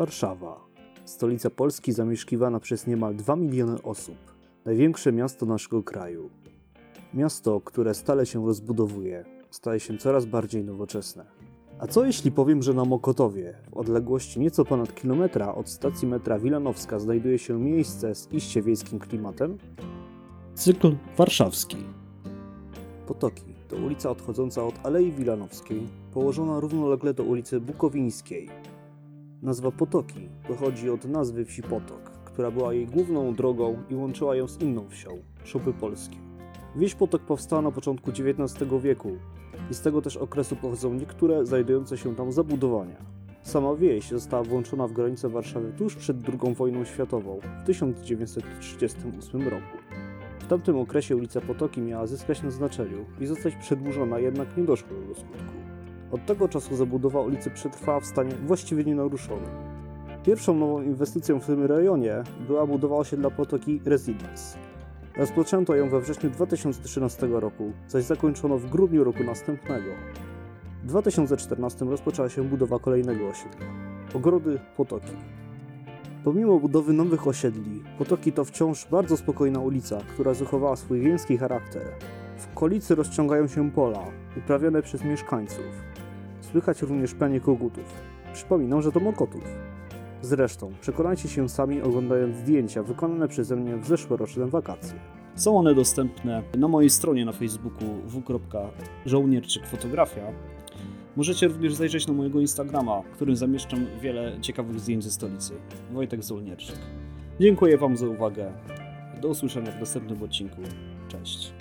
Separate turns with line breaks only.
Warszawa. Stolica Polski zamieszkiwana przez niemal 2 miliony osób. Największe miasto naszego kraju. Miasto, które stale się rozbudowuje, staje się coraz bardziej nowoczesne. A co jeśli powiem, że na Mokotowie, w odległości nieco ponad kilometra od stacji metra Wilanowska, znajduje się miejsce z iście wiejskim klimatem?
Cykl warszawski.
Potoki to ulica odchodząca od Alei Wilanowskiej, położona równolegle do ulicy Bukowińskiej. Nazwa Potoki pochodzi od nazwy wsi Potok, która była jej główną drogą i łączyła ją z inną wsią, Szopy Polskie. Wieś Potok powstała na początku XIX wieku i z tego też okresu pochodzą niektóre znajdujące się tam zabudowania. Sama wieś została włączona w granice Warszawy tuż przed II wojną światową w 1938 roku. W tamtym okresie ulica Potoki miała zyskać na znaczeniu i zostać przedłużona, jednak nie doszło do skutku. Od tego czasu zabudowa ulicy przetrwała w stanie właściwie nienaruszonym. Pierwszą nową inwestycją w tym rejonie była budowa osiedla Potoki Residence. Rozpoczęto ją we wrześniu 2013 roku, zaś zakończono w grudniu roku następnego. W 2014 rozpoczęła się budowa kolejnego osiedla Ogrody Potoki. Pomimo budowy nowych osiedli, Potoki to wciąż bardzo spokojna ulica, która zachowała swój wiejski charakter. W okolicy rozciągają się pola, uprawiane przez mieszkańców. Słychać również panie kogutów. Przypominam, że to mokotów. Zresztą, przekonajcie się sami oglądając zdjęcia wykonane przeze mnie w zeszłoroczne wakacje.
Są one dostępne na mojej stronie na Facebooku w.żołnierczykfotografia. Możecie również zajrzeć na mojego Instagrama, w którym zamieszczam wiele ciekawych zdjęć ze stolicy. Wojtek Żołnierczyk. Dziękuję Wam za uwagę. Do usłyszenia w następnym odcinku. Cześć.